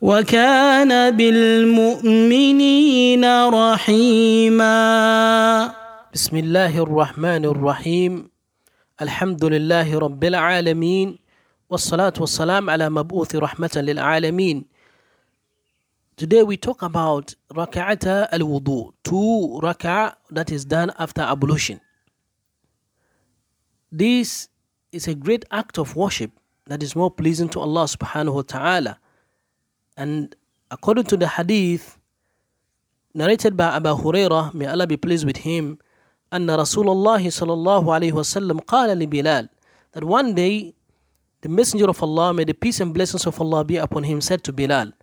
وكان بالمؤمنين رحيما بسم الله الرحمن الرحيم الحمد لله رب العالمين والصلاة والسلام على مبعوث رحمة للعالمين Today we talk about rak'ata al-wudu, two rak'ah that is done after ablution. This is a great act of worship that is more pleasing to Allah subhanahu wa ta'ala. And according to the hadith narrated by Abu Hurairah, may Allah be pleased with him, أن رسول الله صلى الله عليه وسلم قال لبلال that one day the messenger of Allah may the peace and blessings of Allah be upon him said to Bilal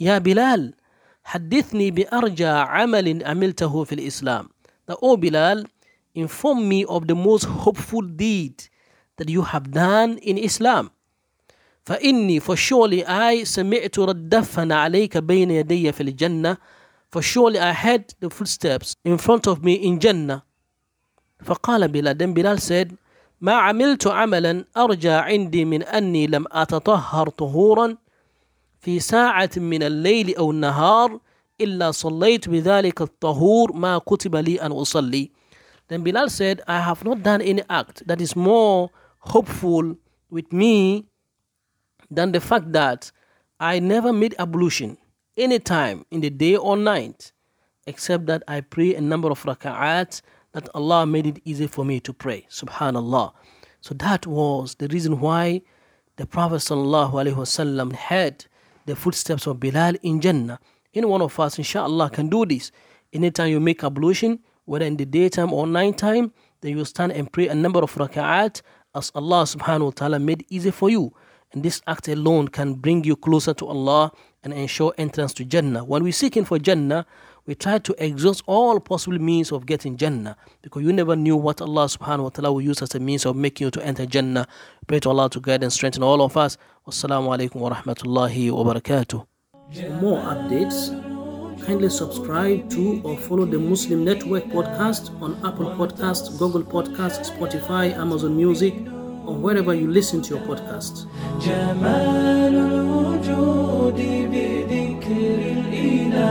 يا بلال حدثني بأرجى عمل عملته في الإسلام that oh Bilal inform me of the most hopeful deed that you have done in Islam فإني surely I سمعت ردفا عليك بين يدي في الجنة. For surely I heard the footsteps in front of me in Jannah. فقال بلال then Bilal said ما عملت عملا أرجى عندي من أني لم أتطهر طهورا في ساعة من الليل أو النهار إلا صليت بذلك الطهور ما كتب لي أن أصلي. Then Bilal said, I have not done any act that is more hopeful with me than the fact that I never made ablution any time in the day or night except that I pray a number of raka'at that Allah made it easy for me to pray. Subhanallah. So that was the reason why the Prophet ﷺ had the footsteps of Bilal in Jannah. Any one of us, inshallah, can do this. Anytime you make ablution, whether in the daytime or nighttime, then you stand and pray a number of raka'at as Allah subhanahu wa ta'ala made easy for you. And this act alone can bring you closer to Allah and ensure entrance to Jannah. When we're seeking for Jannah, we try to exhaust all possible means of getting Jannah because you never knew what Allah subhanahu wa ta'ala will use as a means of making you to enter Jannah. Pray to Allah to guide and strengthen all of us. Wassalamu alaikum wa rahmatullahi wa barakatuh. For more updates, kindly subscribe to or follow the Muslim Network podcast on Apple Podcasts, Google Podcasts, Spotify, Amazon Music, or wherever you listen to your podcasts. جمال الوجود بذكر الإله